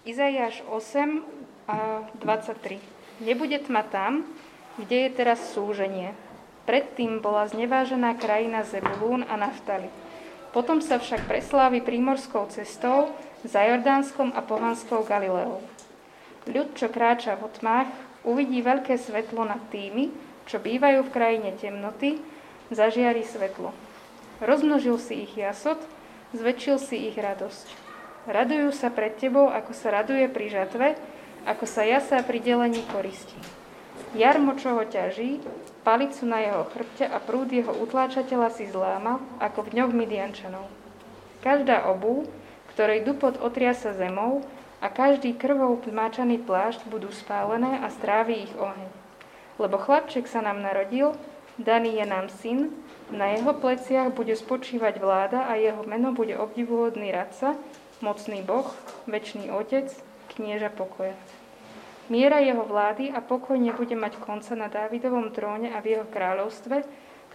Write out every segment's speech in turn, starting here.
Izaiáš 8 a 23. Nebude tma tam, kde je teraz súženie. Predtým bola znevážená krajina Zebulún a Naftali. Potom sa však preslávi prímorskou cestou za Jordánskom a pohanskou Galileou. Ľud, čo kráča v tmách, uvidí veľké svetlo nad tými, čo bývajú v krajine temnoty, zažiari svetlo. Rozmnožil si ich jasot, zväčšil si ich radosť. Radujú sa pred tebou, ako sa raduje pri žatve, ako sa jasá pri delení koristi. Jarmo, čo ho ťaží, palicu na jeho chrbte a prúd jeho utláčateľa si zlámal, ako v dňoch Midiančanov. Každá obu, ktorej dupot otriasa zemou a každý krvou pmáčaný plášť budú spálené a strávi ich oheň. Lebo chlapček sa nám narodil, daný je nám syn, na jeho pleciach bude spočívať vláda a jeho meno bude obdivuhodný radca, mocný Boh, väčší Otec, knieža pokoja. Miera jeho vlády a pokoj nebude mať konca na Dávidovom tróne a v jeho kráľovstve,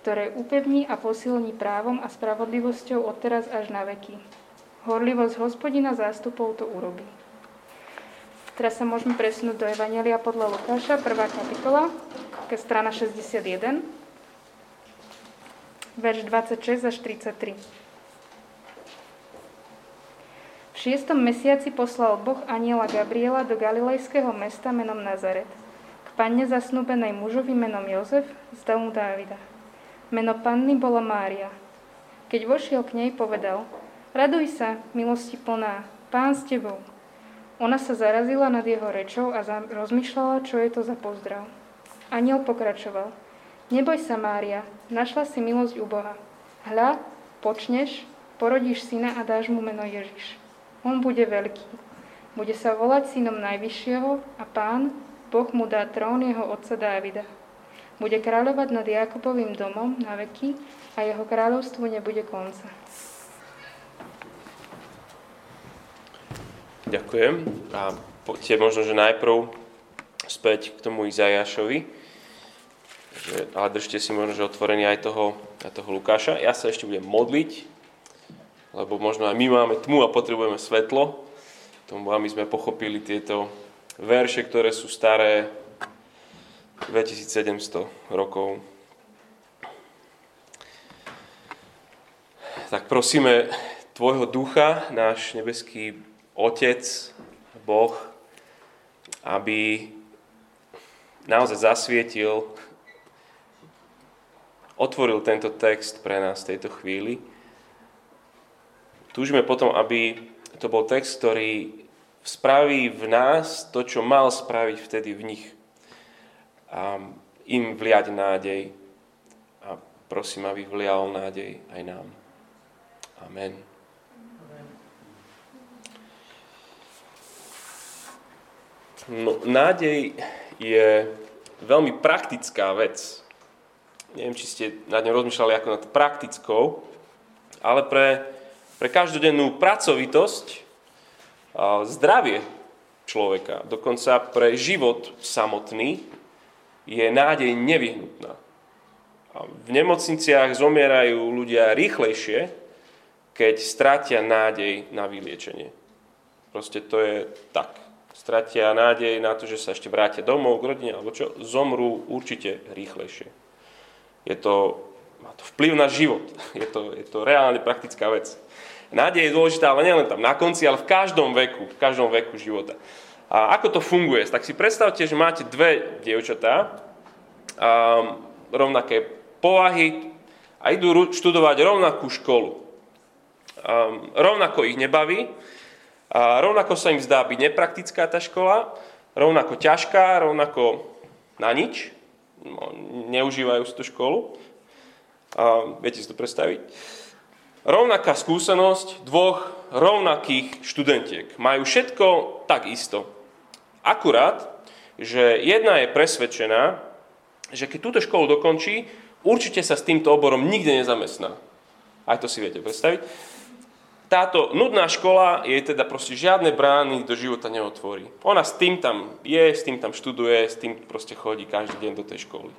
ktoré upevní a posilní právom a spravodlivosťou od teraz až na veky. Horlivosť hospodina zástupov to urobí. Teraz sa môžeme presunúť do Evangelia podľa Lukáša, 1. kapitola, ke strana 61, verš 26 až 33 šiestom mesiaci poslal Boh aniela Gabriela do galilejského mesta menom Nazaret, k panne zasnúbenej mužovi menom Jozef z domu Dávida. Meno panny bolo Mária. Keď vošiel k nej, povedal, raduj sa, milosti plná, pán s tebou. Ona sa zarazila nad jeho rečou a rozmýšľala, čo je to za pozdrav. Aniel pokračoval, neboj sa, Mária, našla si milosť u Boha. Hľa, počneš, porodíš syna a dáš mu meno Ježiš. On bude veľký. Bude sa volať synom Najvyššieho a pán, Boh mu dá trón jeho otca Dávida. Bude kráľovať nad Jakubovým domom na veky a jeho kráľovstvu nebude konca. Ďakujem. A poďte možno, že najprv späť k tomu Izajašovi. Ale držte si možno, že otvorený aj toho, aj toho Lukáša. Ja sa ešte budem modliť lebo možno aj my máme tmu a potrebujeme svetlo, tomu aby sme pochopili tieto verše, ktoré sú staré. 2700 rokov. Tak prosíme Tvojho ducha, náš nebeský Otec, Boh, aby naozaj zasvietil, otvoril tento text pre nás v tejto chvíli, Túžime potom, aby to bol text, ktorý spraví v nás to, čo mal spraviť vtedy v nich. A im vliať nádej. A prosím, aby vlial nádej aj nám. Amen. No, nádej je veľmi praktická vec. Neviem, či ste nad ňou rozmýšľali ako nad praktickou, ale pre pre každodennú pracovitosť, zdravie človeka, dokonca pre život samotný, je nádej nevyhnutná. V nemocniciach zomierajú ľudia rýchlejšie, keď stratia nádej na vyliečenie. Proste to je tak. Stratia nádej na to, že sa ešte vrátia domov k rodine, alebo čo, zomrú určite rýchlejšie. Je to, má to vplyv na život. Je to, je to reálne praktická vec. Nádej je dôležitá, ale nielen tam na konci, ale v každom veku, v každom veku života. A ako to funguje? Tak si predstavte, že máte dve dievčatá, um, rovnaké povahy a idú študovať rovnakú školu. Um, rovnako ich nebaví, a rovnako sa im zdá byť nepraktická tá škola, rovnako ťažká, rovnako na nič, no, neužívajú si tú školu. Um, viete si to predstaviť? Rovnaká skúsenosť dvoch rovnakých študentiek. Majú všetko tak isto. Akurát, že jedna je presvedčená, že keď túto školu dokončí, určite sa s týmto oborom nikde nezamestná. Aj to si viete predstaviť. Táto nudná škola jej teda proste žiadne brány do života neotvorí. Ona s tým tam je, s tým tam študuje, s tým proste chodí každý deň do tej školy.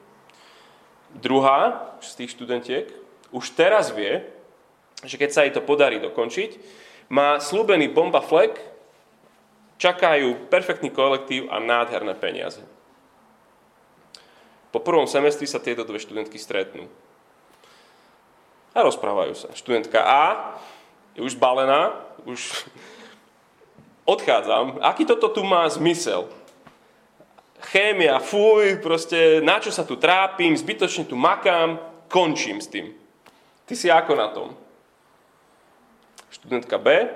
Druhá z tých študentiek už teraz vie, že keď sa jej to podarí dokončiť, má slúbený bomba flek Čakajú perfektný kolektív a nádherné peniaze. Po prvom semestri sa tieto dve študentky stretnú. A rozprávajú sa. Študentka A je už balená, už odchádzam. Aký toto tu má zmysel? Chémia, fuj, proste na čo sa tu trápim, zbytočne tu makám, končím s tým. Ty si ako na tom? Študentka B,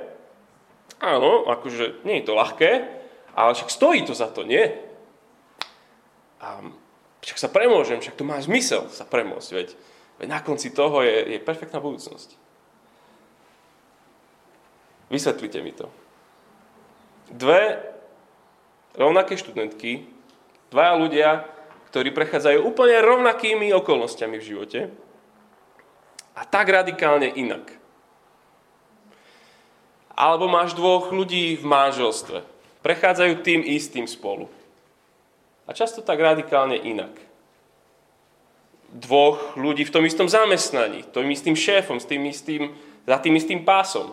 áno, akože nie je to ľahké, ale však stojí to za to, nie? A však sa premôžem, však to má zmysel sa premôcť, veď, veď na konci toho je, je perfektná budúcnosť. Vysvetlite mi to. Dve rovnaké študentky, dvaja ľudia, ktorí prechádzajú úplne rovnakými okolnostiami v živote a tak radikálne inak. Alebo máš dvoch ľudí v manželstve. Prechádzajú tým istým spolu. A často tak radikálne inak. Dvoch ľudí v tom istom zamestnaní, tým istým šéfom, s tým istým, za tým istým pásom.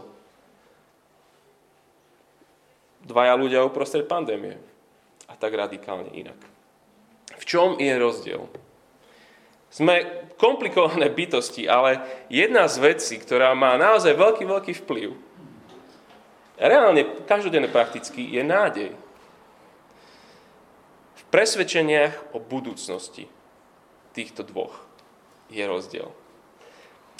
Dvaja ľudia uprostred pandémie. A tak radikálne inak. V čom je rozdiel? Sme komplikované bytosti, ale jedna z vecí, ktorá má naozaj veľký, veľký vplyv, reálne, každodenne prakticky, je nádej. V presvedčeniach o budúcnosti týchto dvoch je rozdiel.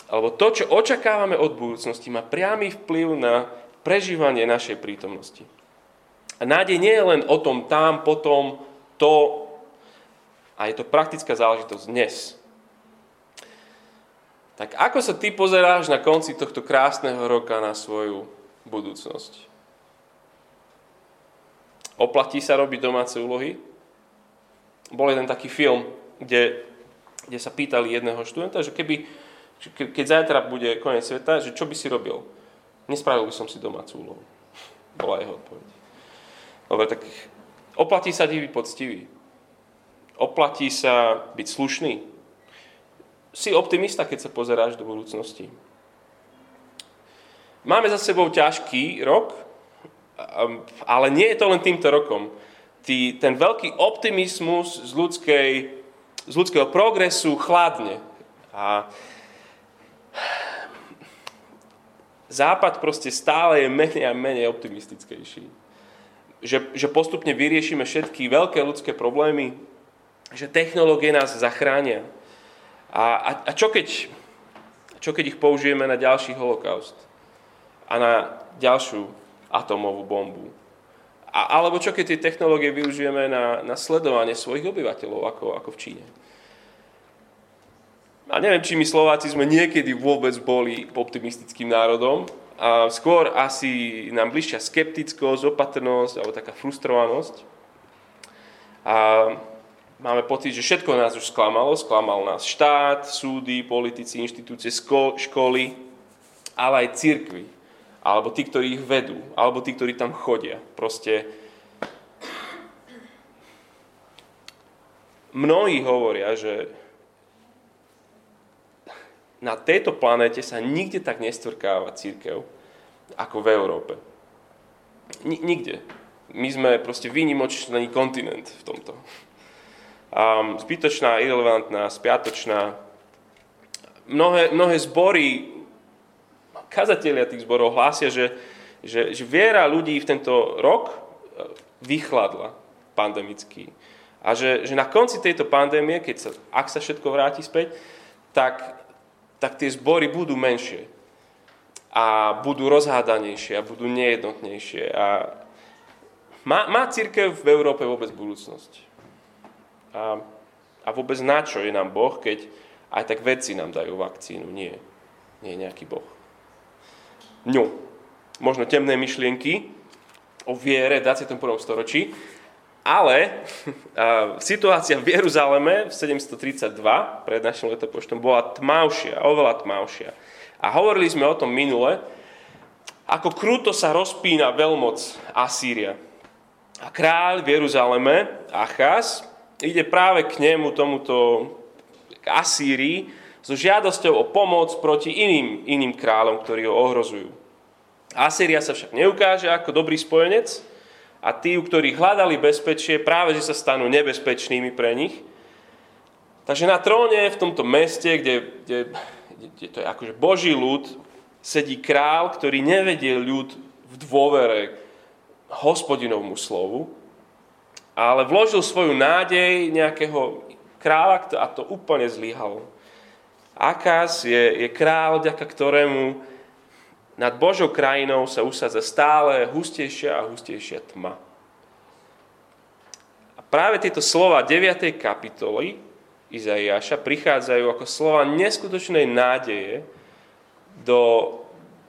Alebo to, čo očakávame od budúcnosti, má priamy vplyv na prežívanie našej prítomnosti. A nádej nie je len o tom tam, potom, to, a je to praktická záležitosť dnes. Tak ako sa ty pozeráš na konci tohto krásneho roka na svoju budúcnosť? Oplatí sa robiť domáce úlohy? Bol jeden taký film, kde, kde sa pýtali jedného študenta, že keby, keď zajtra bude koniec sveta, že čo by si robil? Nespravil by som si domácu úlohu. Bola jeho odpoveď. Dobre, tak oplatí sa byť poctivý. Oplatí sa byť slušný. Si optimista, keď sa pozeráš do budúcnosti. Máme za sebou ťažký rok, ale nie je to len týmto rokom. Tý, ten veľký optimizmus z, ľudskej, z ľudského progresu chladne. A Západ proste stále je menej a menej optimistickejší. Že, že postupne vyriešime všetky veľké ľudské problémy, že technológie nás zachránia. A, a, a čo, keď, čo keď ich použijeme na ďalší holokaust? A na ďalšiu atomovú bombu? A, alebo čo keď tie technológie využijeme na, na sledovanie svojich obyvateľov, ako, ako v Číne? A neviem, či my Slováci sme niekedy vôbec boli optimistickým národom. A skôr asi nám bližšia skeptickosť, opatrnosť alebo taká frustrovanosť. A máme pocit, že všetko nás už sklamalo. Sklamal nás štát, súdy, politici, inštitúcie, školy, ale aj církvy. Alebo tí, ktorí ich vedú. Alebo tí, ktorí tam chodia. Proste mnohí hovoria, že na tejto planéte sa nikde tak nestvrkáva církev ako v Európe. Ni- nikde. My sme proste výnimočný kontinent v tomto um, zbytočná, irrelevantná, spiatočná. Mnohé, mnohé zbory, kazatelia tých zborov hlásia, že, že, že viera ľudí v tento rok e, vychladla pandemicky. A že, že na konci tejto pandémie, keď sa, ak sa všetko vráti späť, tak, tak tie zbory budú menšie. A budú rozhádanejšie a budú nejednotnejšie. A má, má církev v Európe vôbec budúcnosť? A, a vôbec na čo je nám Boh, keď aj tak vedci nám dajú vakcínu? Nie. Nie je nejaký Boh. No, možno temné myšlienky o viere v 21. storočí, ale situácia v Jeruzaleme v 732 pred našim letopočtom bola tmavšia, oveľa tmavšia. A hovorili sme o tom minule, ako kruto sa rozpína veľmoc Asýria. A kráľ v Jeruzaleme, Achaz, ide práve k nemu, tomuto k Asýrii, so žiadosťou o pomoc proti iným, iným kráľom, ktorí ho ohrozujú. Asýria sa však neukáže ako dobrý spojenec a tí, ktorí hľadali bezpečie, práve že sa stanú nebezpečnými pre nich. Takže na tróne v tomto meste, kde, kde, kde to je akože Boží ľud, sedí král, ktorý nevedie ľud v dôvere hospodinovmu slovu, ale vložil svoju nádej nejakého kráľa a to úplne zlyhalo. Akáz je, je král, vďaka ktorému nad Božou krajinou sa usadza stále hustejšia a hustejšia tma. A práve tieto slova 9. kapitoly Izaiáša prichádzajú ako slova neskutočnej nádeje do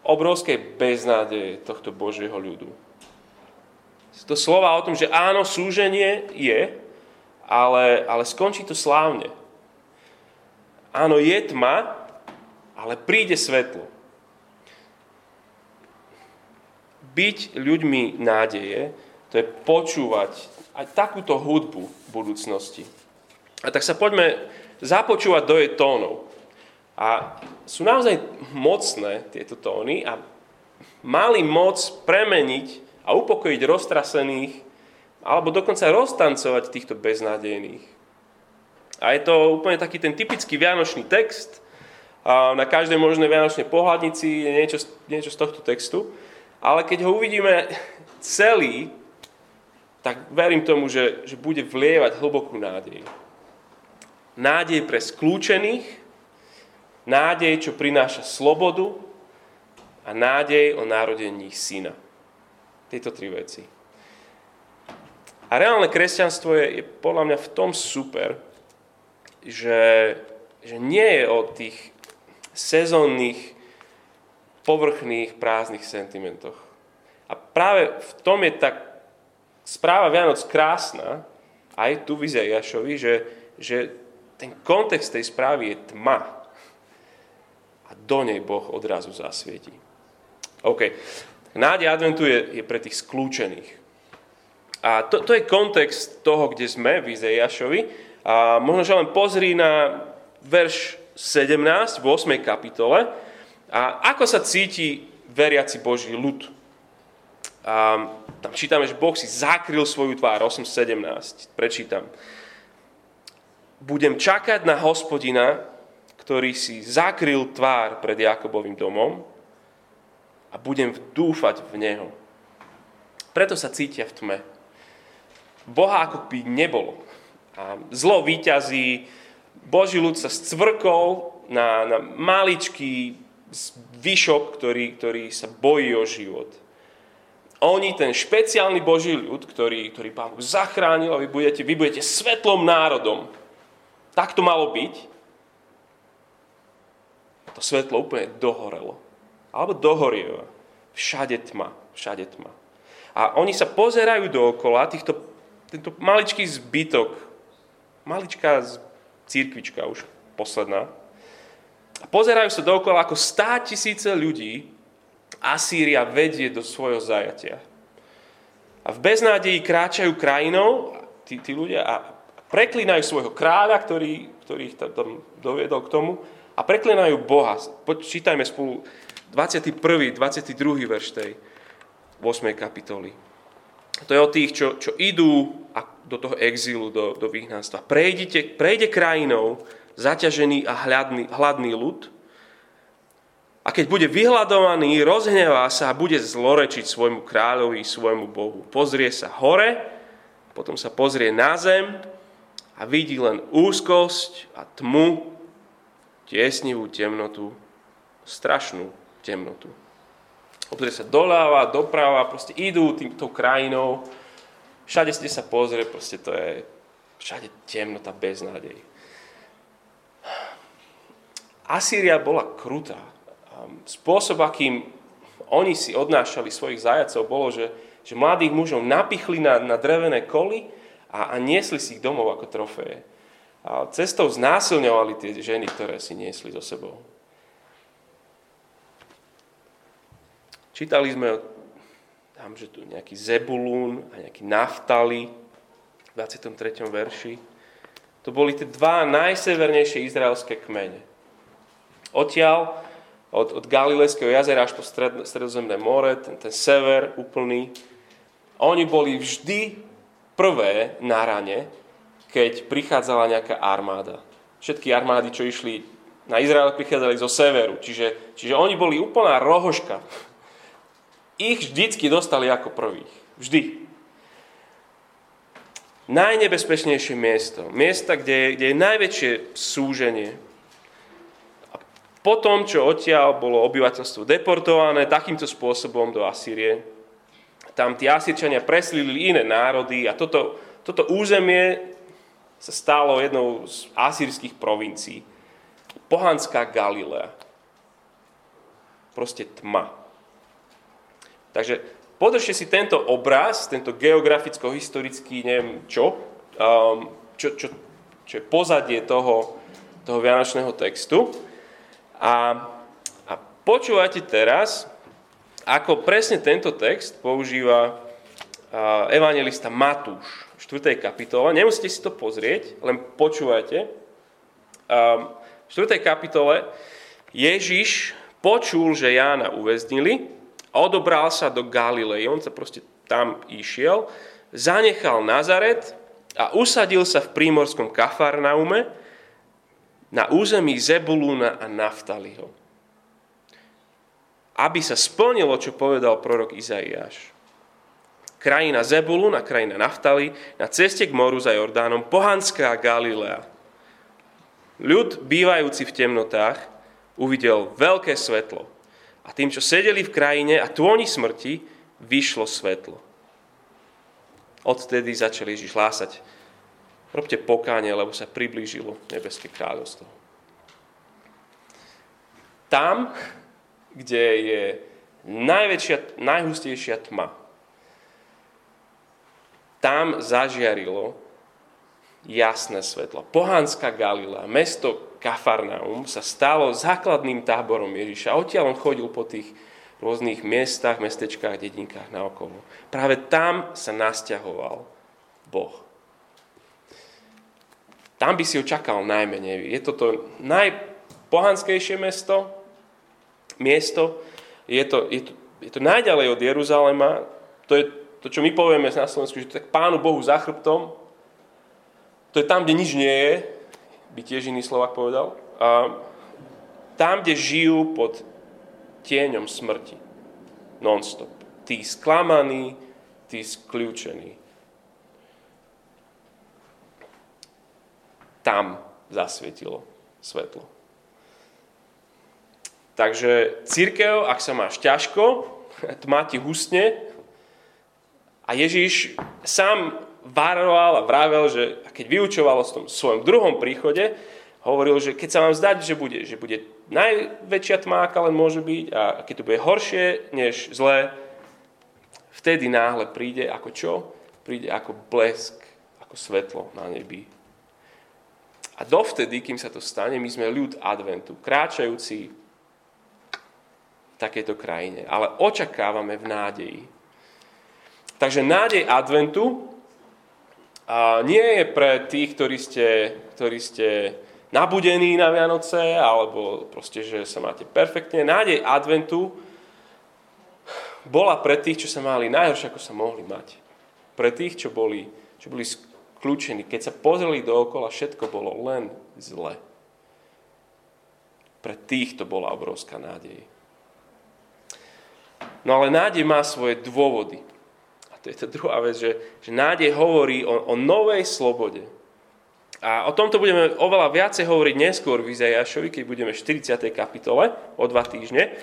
obrovskej beznádeje tohto Božieho ľudu. To slova o tom, že áno, súženie je, ale, ale skončí to slávne. Áno, je tma, ale príde svetlo. Byť ľuďmi nádeje, to je počúvať aj takúto hudbu budúcnosti. A tak sa poďme započúvať do jej tónov. A sú naozaj mocné tieto tóny a mali moc premeniť a upokojiť roztrasených alebo dokonca roztancovať týchto beznádejných. A je to úplne taký ten typický vianočný text. Na každej možnej vianočnej pohľadnici je niečo, niečo z tohto textu. Ale keď ho uvidíme celý, tak verím tomu, že, že bude vlievať hlbokú nádej. Nádej pre skľúčených, nádej, čo prináša slobodu a nádej o narodení syna. Tieto tri veci. A reálne kresťanstvo je, je podľa mňa v tom super, že, že nie je o tých sezónnych, povrchných, prázdnych sentimentoch. A práve v tom je tak správa Vianoc krásna, aj tu v Izaiašovi, že, že ten kontext tej správy je tma. A do nej Boh odrazu zasvietí. OK. Nádej adventu je, je pre tých skľúčených. A to, to je kontext toho, kde sme v Izeiašovi. A možno, že len pozri na verš 17 v 8. kapitole. A ako sa cíti veriaci Boží ľud? A tam čítame, že Boh si zakryl svoju tvár, 8.17. Prečítam. Budem čakať na hospodina, ktorý si zakryl tvár pred Jakobovým domom a budem dúfať v Neho. Preto sa cítia v tme. Boha ako by nebolo. Zlo výťazí, Boží ľud sa scvrkol na, na maličký zvyšok, ktorý, ktorý sa bojí o život. Oni, ten špeciálny Boží ľud, ktorý, ktorý Pán Boh zachránil a vy budete, vy budete svetlom národom. Tak to malo byť. To svetlo úplne dohorelo alebo dohorieva. Všade tma, všade tma. A oni sa pozerajú dookola, týchto, tento maličký zbytok, maličká církvička už posledná, a pozerajú sa dookola, ako stá tisíce ľudí Asýria vedie do svojho zajatia. A v beznádeji kráčajú krajinou tí, tí ľudia a preklínajú svojho kráľa, ktorý, ktorý ich tam doviedol k tomu a preklínajú Boha. Počítajme spolu 21. 22. verš tej 8. kapitoly. To je o tých, čo, čo idú do toho exílu, do, do vyhnanstva. Prejdite, prejde krajinou zaťažený a hladný, hladný ľud a keď bude vyhľadovaný, rozhnevá sa a bude zlorečiť svojmu kráľovi, svojmu Bohu. Pozrie sa hore, potom sa pozrie na zem a vidí len úzkosť a tmu, tiesnivú temnotu, strašnú temnotu. Obzrie sa doľava, doprava, proste idú týmto krajinou, všade ste sa pozrie, proste to je všade temnota, beznádej. Asýria bola krutá. Spôsob, akým oni si odnášali svojich zajacov, bolo, že, že mladých mužov napichli na, na drevené koly a, a niesli si ich domov ako trofeje. A cestou znásilňovali tie ženy, ktoré si niesli so sebou. Čítali sme tam, že tu nejaký Zebulún a nejaký Naftali v 23. verši. To boli tie dva najsevernejšie izraelské kmene. Odtiaľ, od, od Galilejského jazera až po stred, stredozemné more, ten, ten sever úplný, oni boli vždy prvé na rane, keď prichádzala nejaká armáda. Všetky armády, čo išli na Izrael, prichádzali zo severu. Čiže, čiže oni boli úplná rohoška. Ich vždycky dostali ako prvých. Vždy. Najnebezpečnejšie miesto. Miesta, kde, kde je najväčšie súženie. A potom, čo odtiaľ bolo obyvateľstvo deportované takýmto spôsobom do Asýrie, tam tí Asírčania preslili iné národy a toto, toto územie sa stalo jednou z asýrských provincií. Pohanská Galilea. Proste tma. Takže podržte si tento obraz, tento geograficko-historický, neviem čo, um, čo, čo, čo je pozadie toho, toho vianočného textu. A, a počúvate teraz, ako presne tento text používa evangelista Matúš v 4. kapitole. Nemusíte si to pozrieť, len počúvajte. V 4. kapitole Ježiš počul, že Jána uväznili a odobral sa do Galilei. On sa proste tam išiel, zanechal Nazaret a usadil sa v prímorskom Kafarnaume na území Zebulúna a Naftaliho aby sa splnilo, čo povedal prorok Izaiáš. Krajina Zebulun a krajina Naftali na ceste k moru za Jordánom, pohanská Galilea. Ľud, bývajúci v temnotách, uvidel veľké svetlo. A tým, čo sedeli v krajine a tôni smrti, vyšlo svetlo. Odtedy začali Ježiš hlásať. Robte pokánie, lebo sa priblížilo nebeské kráľovstvo. Tam, kde je najväčšia, najhustejšia tma. Tam zažiarilo jasné svetlo. Pohanská Galila, mesto Kafarnaum sa stalo základným táborom Ježiša. Odtiaľ on chodil po tých rôznych miestach, mestečkách, dedinkách naokolo. Práve tam sa nasťahoval Boh. Tam by si ho čakal najmenej. Je to to najpohanskejšie mesto, miesto. Je to, je to, je to najďalej od Jeruzalema. To je to, čo my povieme na Slovensku, že tak Pánu Bohu za chrbtom. To je tam, kde nič nie je, by tiež iný Slovak povedal. A tam, kde žijú pod tieňom smrti. Non-stop. Tí sklamaní, tí skľúčení. Tam zasvietilo svetlo. Takže církev, ak sa máš ťažko, tma ti hustne a Ježíš sám varoval a vravel, že keď vyučoval o tom svojom druhom príchode, hovoril, že keď sa vám zdať, že bude, že bude najväčšia tma, aká len môže byť a keď to bude horšie než zlé, vtedy náhle príde ako čo? Príde ako blesk, ako svetlo na nebi. A dovtedy, kým sa to stane, my sme ľud adventu, kráčajúci takejto krajine. Ale očakávame v nádeji. Takže nádej adventu a nie je pre tých, ktorí ste, ktorí ste nabudení na Vianoce, alebo proste, že sa máte perfektne. Nádej adventu bola pre tých, čo sa mali najhoršie, ako sa mohli mať. Pre tých, čo boli, čo boli skľúčení. Keď sa pozreli dookola, všetko bolo len zle. Pre tých to bola obrovská nádej. No ale nádej má svoje dôvody. To je to druhá vec, že, že nádej hovorí o, o novej slobode. A o tomto budeme oveľa viacej hovoriť neskôr v Izajašovi, keď budeme v 40. kapitole o dva týždne.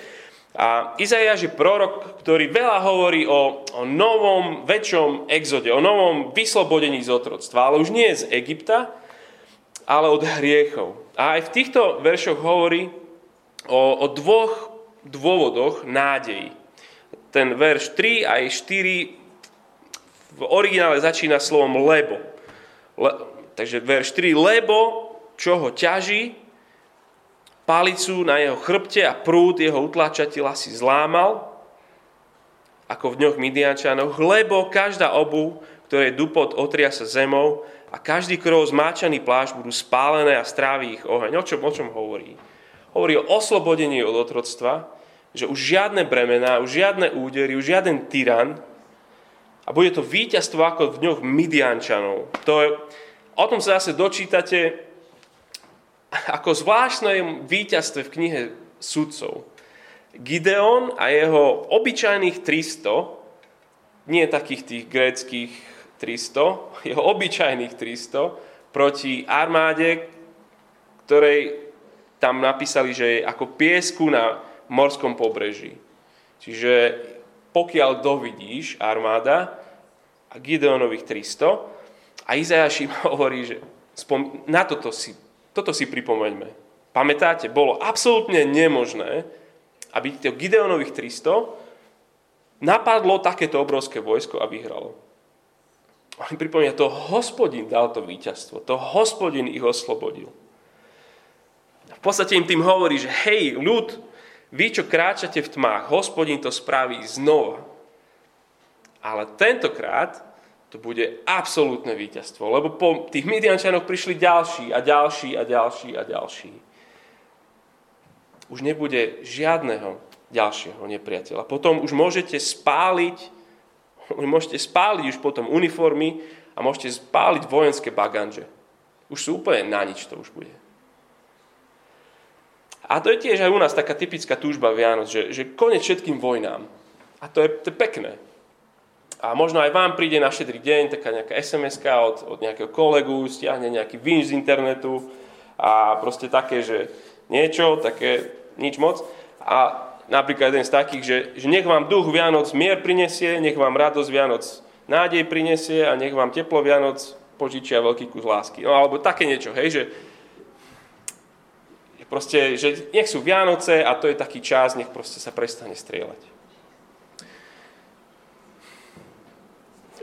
A Izajaš je prorok, ktorý veľa hovorí o, o novom, väčšom exode, o novom vyslobodení z otroctva, ale už nie z Egypta, ale od hriechov. A aj v týchto veršoch hovorí o, o dvoch dôvodoch nádejí ten verš 3 aj 4 v originále začína slovom lebo. Le, takže verš 3, lebo čo ho ťaží, palicu na jeho chrbte a prúd jeho utlačateľa si zlámal, ako v dňoch Midiančanov, lebo každá obu, ktoré dupot otria sa zemou a každý krov zmáčaný pláž budú spálené a stráví ich oheň. O čom, o čom hovorí? Hovorí o oslobodení od otroctva, že už žiadne bremená, už žiadne údery, už žiaden tyran A bude to víťazstvo ako v dňoch Midiančanov. To je, o tom sa zase dočítate ako zvláštne víťazstve v knihe sudcov. Gideon a jeho obyčajných 300, nie takých tých gréckých 300, jeho obyčajných 300 proti armáde, ktorej tam napísali, že je ako piesku na morskom pobreží. Čiže pokiaľ dovidíš armáda a Gideonových 300 a Izajaš im hovorí, že spom- na toto si, toto si pripomeňme. Pamätáte, bolo absolútne nemožné, aby to Gideonových 300 napadlo takéto obrovské vojsko a vyhralo. Oni pripomínajú, to hospodin dal to víťazstvo, to hospodin ich oslobodil. V podstate im tým hovorí, že hej, ľud, vy, čo kráčate v tmách, hospodin to spraví znova. Ale tentokrát to bude absolútne víťazstvo, lebo po tých Midiančanoch prišli ďalší a ďalší a ďalší a ďalší. Už nebude žiadneho ďalšieho nepriateľa. Potom už môžete spáliť, môžete spáliť už potom uniformy a môžete spáliť vojenské baganže. Už sú úplne na nič to už bude. A to je tiež aj u nás taká typická túžba Vianoc, že, že konec všetkým vojnám. A to je, to je pekné. A možno aj vám príde na šedrý deň taká nejaká sms od, od nejakého kolegu, stiahne nejaký vinž z internetu a proste také, že niečo, také nič moc. A napríklad jeden z takých, že, že nech vám duch Vianoc mier prinesie, nech vám radosť Vianoc nádej prinesie a nech vám teplo Vianoc požičia veľký kus lásky. No alebo také niečo, hej, že Proste, že nech sú Vianoce a to je taký čas, nech proste sa prestane strieľať.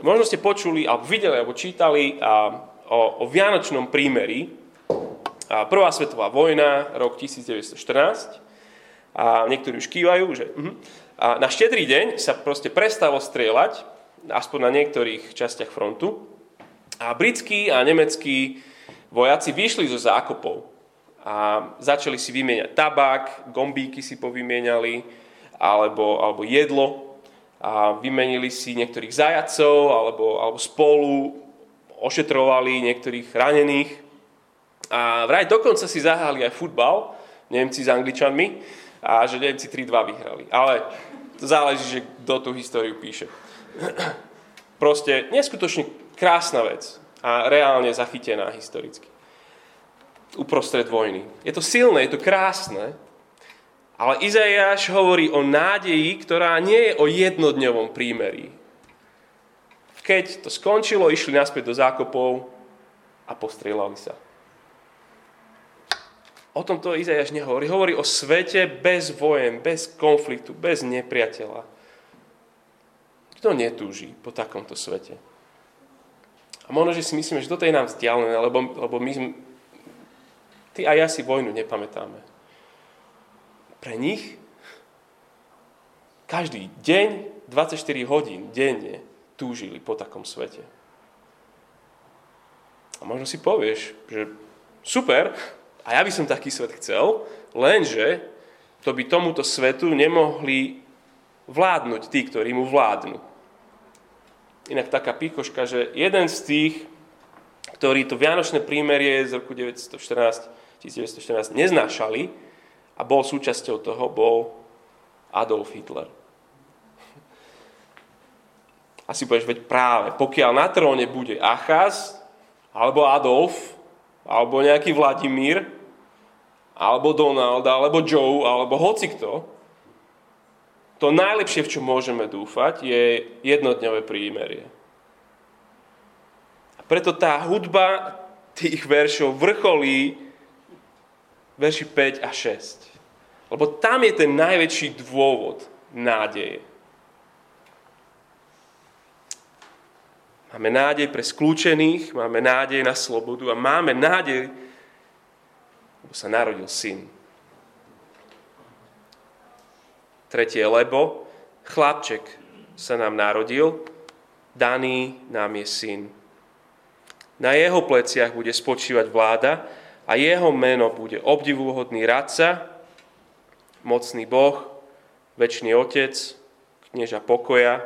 Možno ste počuli, alebo videli, alebo čítali a, o, o Vianočnom prímeri. A Prvá svetová vojna, rok 1914. A niektorí už kývajú, že... Uh-huh. A na štedrý deň sa proste prestalo strieľať, aspoň na niektorých častiach frontu. A britskí a nemeckí vojaci vyšli zo zákopov a začali si vymieňať tabák, gombíky si povymieniali, alebo, alebo jedlo a vymenili si niektorých zajacov, alebo, alebo spolu ošetrovali niektorých ranených. A vraj dokonca si zahrali aj futbal, Nemci s Angličanmi, a že Nemci 3-2 vyhrali. Ale to záleží, že kto tú históriu píše. Proste neskutočne krásna vec a reálne zachytená historicky uprostred vojny. Je to silné, je to krásne, ale Izaiáš hovorí o nádeji, ktorá nie je o jednodňovom prímerí. Keď to skončilo, išli naspäť do zákopov a postrieľali sa. O tomto Izaiáš nehovorí. Hovorí o svete bez vojen, bez konfliktu, bez nepriateľa. Kto netúži po takomto svete? A možno, že si myslíme, že toto je nám vzdialené, lebo, lebo my, Ty a ja si vojnu nepamätáme. Pre nich každý deň, 24 hodín denne túžili po takom svete. A možno si povieš, že super, a ja by som taký svet chcel, lenže to by tomuto svetu nemohli vládnuť tí, ktorí mu vládnu. Inak taká píkoška, že jeden z tých, ktorý to Vianočné prímerie z roku 1914 1914 neznášali a bol súčasťou toho, bol Adolf Hitler. Asi povieš, veď práve, pokiaľ na tróne bude Achaz, alebo Adolf, alebo nejaký Vladimír, alebo Donald, alebo Joe, alebo hocikto, to najlepšie, v čo môžeme dúfať, je jednodňové prímerie. A preto tá hudba tých veršov vrcholí verši 5 a 6. Lebo tam je ten najväčší dôvod nádeje. Máme nádej pre skľúčených, máme nádej na slobodu a máme nádej, lebo sa narodil syn. Tretie, lebo chlapček sa nám narodil, daný nám je syn. Na jeho pleciach bude spočívať vláda a jeho meno bude obdivuhodný radca, mocný Boh, väčší Otec, knieža pokoja.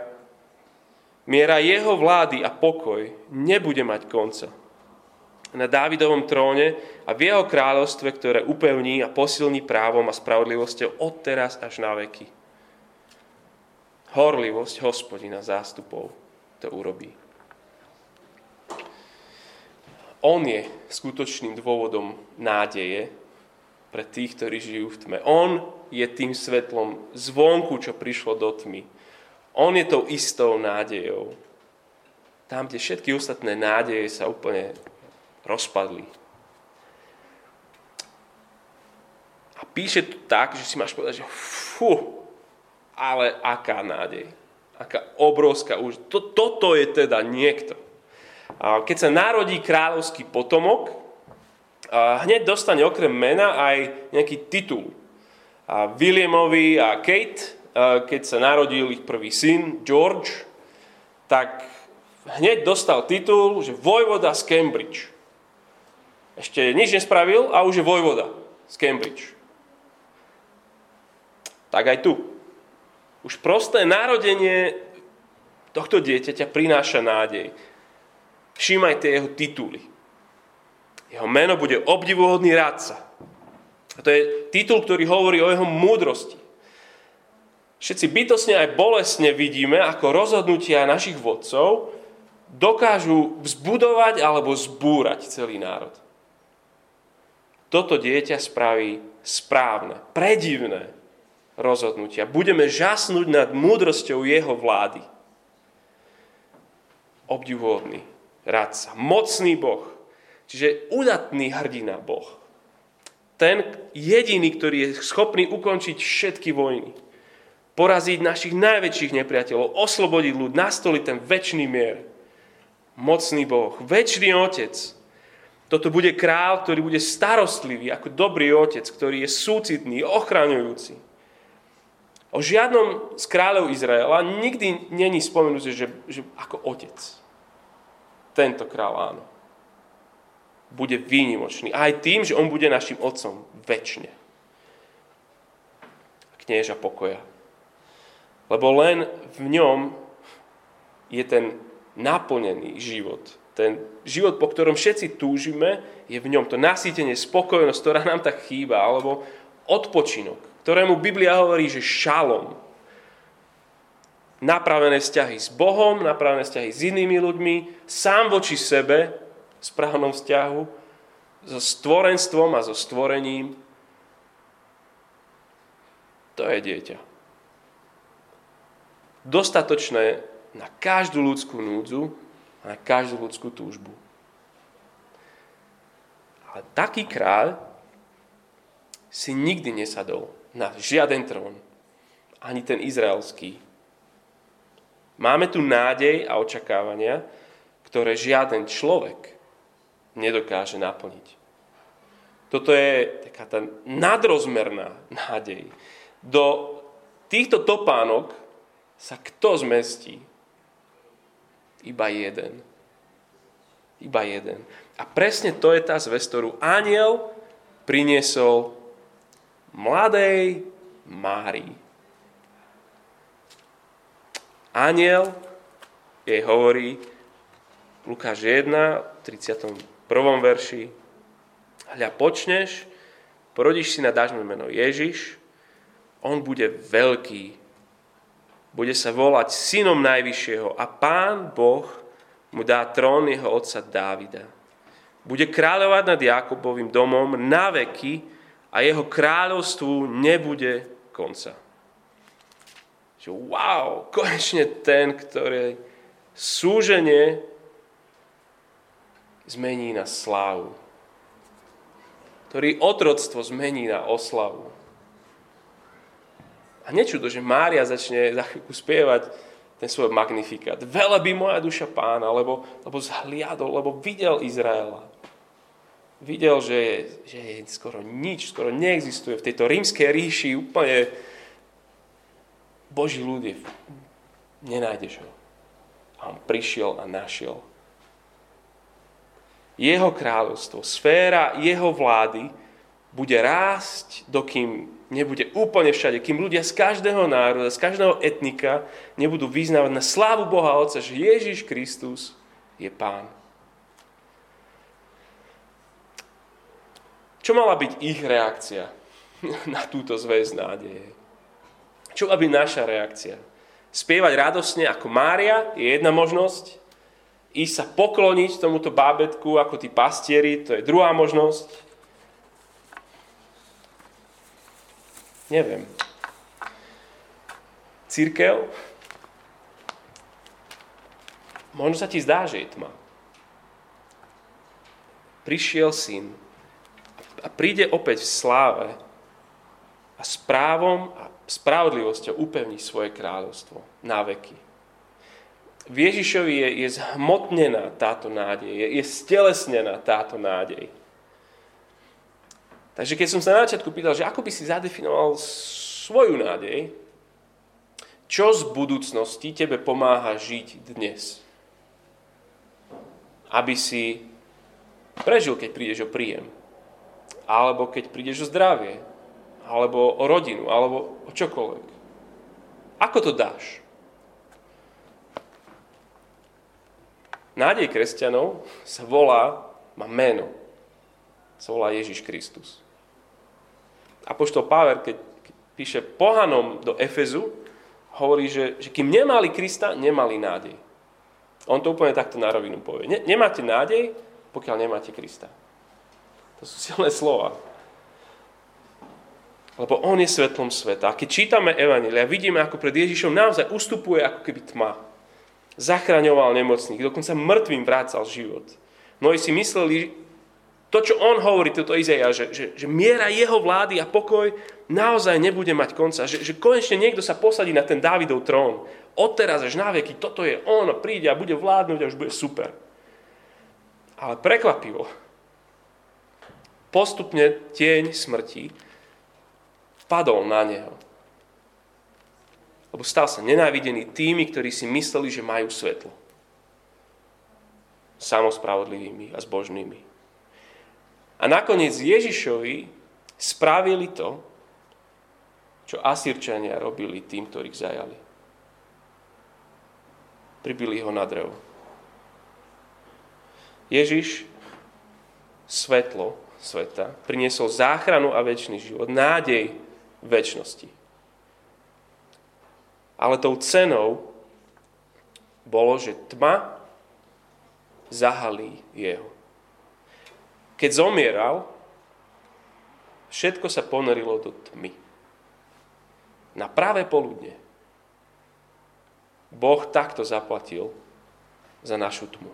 Miera jeho vlády a pokoj nebude mať konca. Na Dávidovom tróne a v jeho kráľovstve, ktoré upevní a posilní právom a spravodlivosťou od teraz až na veky. Horlivosť hospodina zástupov to urobí. On je skutočným dôvodom nádeje pre tých, ktorí žijú v tme. On je tým svetlom zvonku, čo prišlo do tmy on je tou istou nádejou. Tam, kde všetky ostatné nádeje sa úplne rozpadli. A píše to tak, že si máš povedať, že fú, ale aká nádej. Aká obrovská už. To, toto je teda niekto. Keď sa narodí kráľovský potomok, hneď dostane okrem mena aj nejaký titul. Williamovi a Kate keď sa narodil ich prvý syn, George, tak hneď dostal titul, že vojvoda z Cambridge. Ešte nič nespravil a už je vojvoda z Cambridge. Tak aj tu. Už prosté narodenie tohto dieťaťa prináša nádej. Všímajte jeho tituly. Jeho meno bude obdivuhodný rádca. A to je titul, ktorý hovorí o jeho múdrosti. Všetci bytosne aj bolesne vidíme, ako rozhodnutia našich vodcov dokážu vzbudovať alebo zbúrať celý národ. Toto dieťa spraví správne, predivné rozhodnutia. Budeme žasnúť nad múdrosťou jeho vlády. Obdivuhodný radca, mocný Boh, čiže udatný hrdina Boh. Ten jediný, ktorý je schopný ukončiť všetky vojny poraziť našich najväčších nepriateľov, oslobodiť ľud, nastoliť ten väčší mier. Mocný Boh, väčší Otec. Toto bude král, ktorý bude starostlivý, ako dobrý otec, ktorý je súcitný, ochraňujúci. O žiadnom z kráľov Izraela nikdy není spomenuté, že, že ako otec. Tento král áno. Bude výnimočný. Aj tým, že on bude našim otcom väčšine. Knieža pokoja. Lebo len v ňom je ten naplnený život. Ten život, po ktorom všetci túžime, je v ňom to nasýtenie, spokojnosť, ktorá nám tak chýba, alebo odpočinok, ktorému Biblia hovorí, že šalom. Napravené vzťahy s Bohom, napravené vzťahy s inými ľuďmi, sám voči sebe, v správnom vzťahu, so stvorenstvom a so stvorením. To je dieťa dostatočné na každú ľudskú núdzu a na každú ľudskú túžbu. Ale taký kráľ si nikdy nesadol na žiaden trón, ani ten izraelský. Máme tu nádej a očakávania, ktoré žiaden človek nedokáže naplniť. Toto je taká tá nadrozmerná nádej. Do týchto topánok sa kto zmestí? Iba jeden. Iba jeden. A presne to je tá zväz, ktorú aniel priniesol mladej Márii. Aniel jej hovorí, Lukáš 1, 31. verši, hľa počneš, porodíš si na dážme meno Ježiš, on bude veľký bude sa volať synom Najvyššieho a pán Boh mu dá trón jeho otca Dávida. Bude kráľovať nad Jakobovým domom na veky a jeho kráľovstvu nebude konca. Že wow, konečne ten, ktorý súženie zmení na slávu. Ktorý otroctvo zmení na oslavu. A nečudo, že Mária začne za chvíľku spievať ten svoj magnifikát. by moja duša pána, lebo, lebo zhliadol, lebo videl Izraela. Videl, že je, že je skoro nič, skoro neexistuje v tejto rímskej ríši úplne Boží ľud je, nenájdeš ho. A on prišiel a našiel. Jeho kráľovstvo, sféra jeho vlády bude rásť, dokým nebude úplne všade, kým ľudia z každého národa, z každého etnika nebudú vyznávať na slávu Boha Otca, že Ježiš Kristus je Pán. Čo mala byť ich reakcia na túto zväz nádeje? Čo má naša reakcia? Spievať radosne ako Mária je jedna možnosť. Ísť sa pokloniť tomuto bábetku ako tí pastieri, to je druhá možnosť. Neviem. Církev? Možno sa ti zdá, že je tma. Prišiel syn, a príde opäť v sláve a s právom a spravodlivosťou upevní svoje kráľovstvo na veky. V Ježišovi je, je zhmotnená táto nádej, je, je stelesnená táto nádej. Takže keď som sa na začiatku pýtal, že ako by si zadefinoval svoju nádej, čo z budúcnosti tebe pomáha žiť dnes? Aby si prežil, keď prídeš o príjem alebo keď prídeš o zdravie, alebo o rodinu, alebo o čokoľvek. Ako to dáš? Nádej kresťanov sa volá, má meno, sa volá Ježiš Kristus. Apoštol Páver, keď píše pohanom do Efezu, hovorí, že, že kým nemali Krista, nemali nádej. On to úplne takto na rovinu povie. Ne, nemáte nádej, pokiaľ nemáte Krista. To sú silné slova. Lebo on je svetlom sveta. A keď čítame Evanília, vidíme, ako pred Ježišom naozaj ustupuje ako keby tma. Zachraňoval nemocných, dokonca mŕtvým vrácal život. Mnohí si mysleli, to, čo on hovorí, toto Izeja, že, že, že miera jeho vlády a pokoj naozaj nebude mať konca. Že, že konečne niekto sa posadí na ten Dávidov trón. Odteraz až na veky, toto je on, príde a bude vládnuť a už bude super. Ale prekvapivo, postupne tieň smrti padol na neho. Lebo stal sa nenávidený tými, ktorí si mysleli, že majú svetlo. Samospravodlivými a zbožnými. A nakoniec Ježišovi spravili to, čo Asírčania robili tým, ktorých zajali. Pribili ho na drevo. Ježiš svetlo sveta, priniesol záchranu a väčší život, nádej väčšnosti. Ale tou cenou bolo, že tma zahalí jeho. Keď zomieral, všetko sa ponorilo do tmy. Na práve poludne Boh takto zaplatil za našu tmu.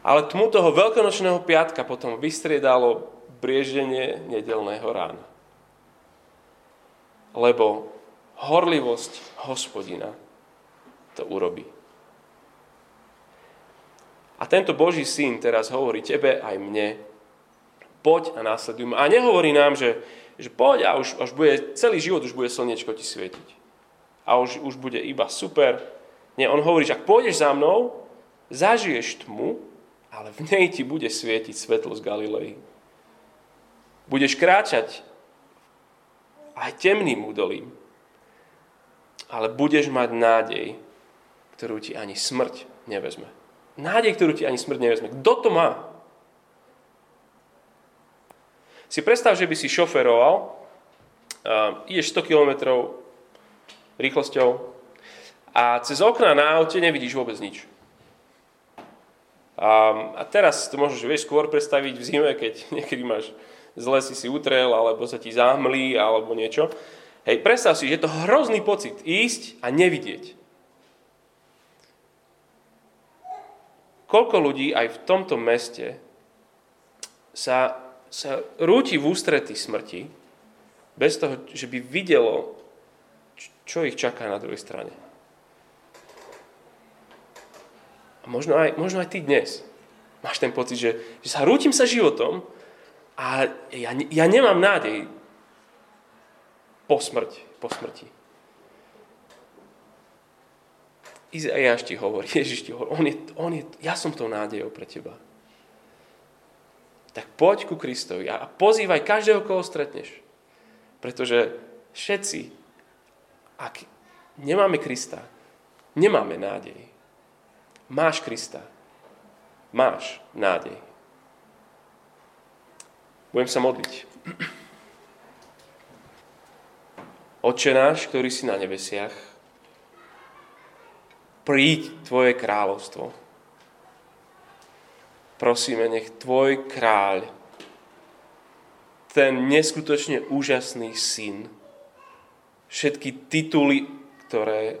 Ale tmu toho veľkonočného piatka potom vystriedalo brieždenie nedelného rána. Lebo horlivosť hospodina to urobí. A tento Boží syn teraz hovorí tebe aj mne, poď a následuj A nehovorí nám, že, že poď a už, už bude, celý život už bude slniečko ti svietiť. A už, už bude iba super. Nie, on hovorí, že ak pôjdeš za mnou, zažiješ tmu, ale v nej ti bude svietiť svetlo z Galilei. Budeš kráčať aj temným údolím, ale budeš mať nádej, ktorú ti ani smrť nevezme. Nádej, ktorú ti ani smrť nevezme. Kto to má? Si predstav, že by si šoferoval, uh, ideš 100 km rýchlosťou a cez okna na aute nevidíš vôbec nič. A, a teraz to môžeš vieš, skôr predstaviť v zime, keď niekedy máš zle si si utrel, alebo sa ti zámlí, alebo niečo. Hej, predstav si, že je to hrozný pocit ísť a nevidieť. Koľko ľudí aj v tomto meste sa, sa rúti v ústrety smrti, bez toho, že by videlo, čo ich čaká na druhej strane. možno aj, možno aj ty dnes máš ten pocit, že, že sa rútim sa životom a ja, ja nemám nádej po smrti. Po smrti. Izajáš ti hovorí, Ježiš ti hovorí, on je, on je, ja som tou nádejou pre teba. tak poď ku Kristovi a pozývaj každého, koho stretneš. Pretože všetci, ak nemáme Krista, nemáme nádej. Máš Krista. Máš nádej. Budem sa modliť. Oče náš, ktorý si na nebesiach, príď Tvoje kráľovstvo. Prosíme, nech Tvoj kráľ, ten neskutočne úžasný syn, všetky tituly, ktoré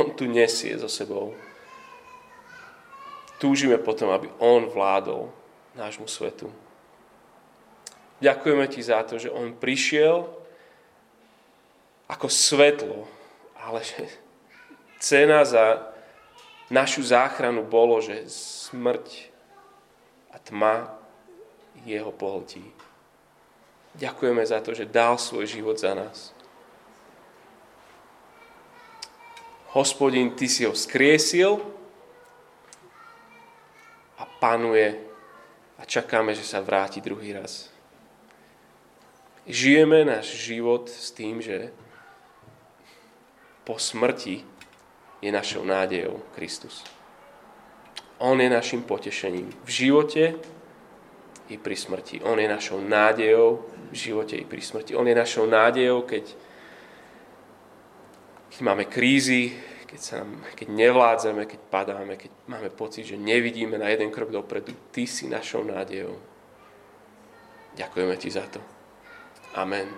on tu nesie so sebou, túžime potom, aby on vládol nášmu svetu. Ďakujeme ti za to, že on prišiel ako svetlo, ale že cena za našu záchranu bolo, že smrť a tma jeho pohltí. Ďakujeme za to, že dal svoj život za nás. Hospodin, Ty si ho skriesil a panuje a čakáme, že sa vráti druhý raz. Žijeme náš život s tým, že po smrti je našou nádejou Kristus. On je našim potešením v živote i pri smrti. On je našou nádejou v živote i pri smrti. On je našou nádejou, keď, keď máme krízy, keď, sa nám, keď nevládzame, keď padáme, keď máme pocit, že nevidíme na jeden krok dopredu. Ty si našou nádejou. Ďakujeme ti za to. Amen.